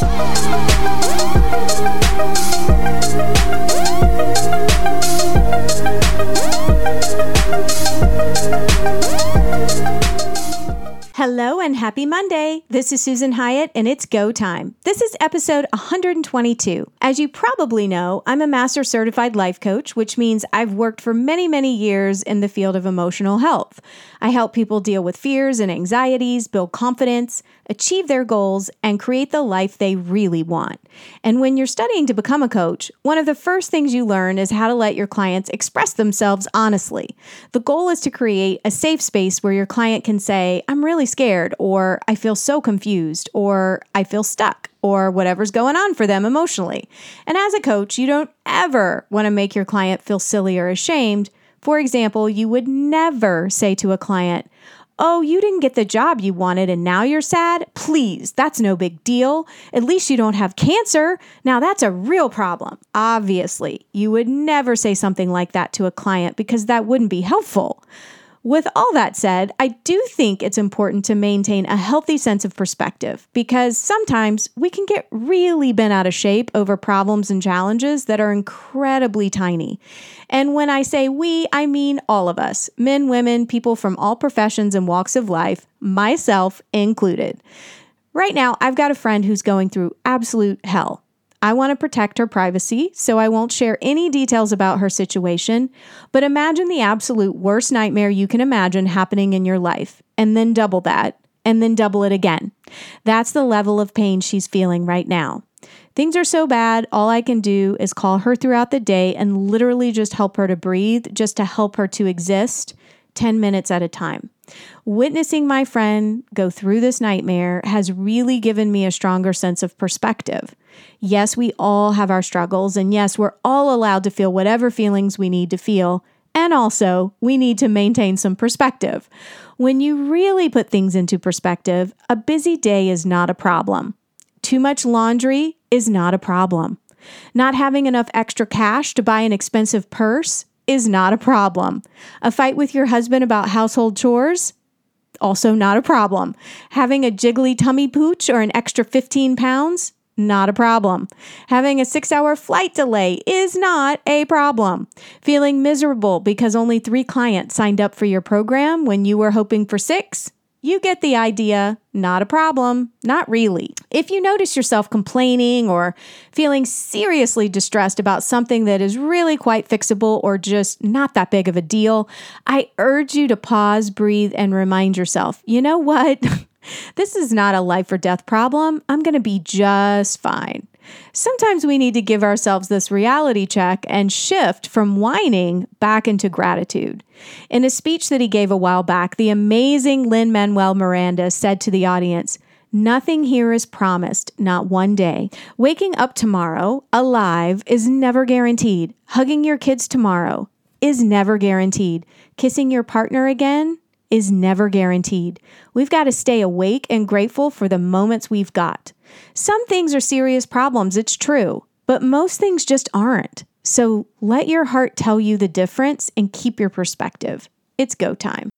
Thank you. Hello and happy Monday. This is Susan Hyatt and it's go time. This is episode 122. As you probably know, I'm a master certified life coach, which means I've worked for many, many years in the field of emotional health. I help people deal with fears and anxieties, build confidence, achieve their goals, and create the life they really want. And when you're studying to become a coach, one of the first things you learn is how to let your clients express themselves honestly. The goal is to create a safe space where your client can say, I'm really scared, or I feel so confused, or I feel stuck, or whatever's going on for them emotionally. And as a coach, you don't ever want to make your client feel silly or ashamed. For example, you would never say to a client, Oh, you didn't get the job you wanted and now you're sad? Please, that's no big deal. At least you don't have cancer. Now that's a real problem. Obviously, you would never say something like that to a client because that wouldn't be helpful. With all that said, I do think it's important to maintain a healthy sense of perspective because sometimes we can get really bent out of shape over problems and challenges that are incredibly tiny. And when I say we, I mean all of us men, women, people from all professions and walks of life, myself included. Right now, I've got a friend who's going through absolute hell. I want to protect her privacy, so I won't share any details about her situation. But imagine the absolute worst nightmare you can imagine happening in your life, and then double that, and then double it again. That's the level of pain she's feeling right now. Things are so bad, all I can do is call her throughout the day and literally just help her to breathe, just to help her to exist 10 minutes at a time. Witnessing my friend go through this nightmare has really given me a stronger sense of perspective. Yes, we all have our struggles, and yes, we're all allowed to feel whatever feelings we need to feel. And also, we need to maintain some perspective. When you really put things into perspective, a busy day is not a problem. Too much laundry is not a problem. Not having enough extra cash to buy an expensive purse is not a problem. A fight with your husband about household chores? Also not a problem. Having a jiggly tummy pooch or an extra 15 pounds? Not a problem. Having a six hour flight delay is not a problem. Feeling miserable because only three clients signed up for your program when you were hoping for six? You get the idea. Not a problem. Not really. If you notice yourself complaining or feeling seriously distressed about something that is really quite fixable or just not that big of a deal, I urge you to pause, breathe, and remind yourself you know what? this is not a life or death problem. I'm going to be just fine. Sometimes we need to give ourselves this reality check and shift from whining back into gratitude. In a speech that he gave a while back, the amazing Lin Manuel Miranda said to the audience, Nothing here is promised, not one day. Waking up tomorrow, alive, is never guaranteed. Hugging your kids tomorrow is never guaranteed. Kissing your partner again is never guaranteed. We've got to stay awake and grateful for the moments we've got. Some things are serious problems, it's true, but most things just aren't. So let your heart tell you the difference and keep your perspective. It's go time.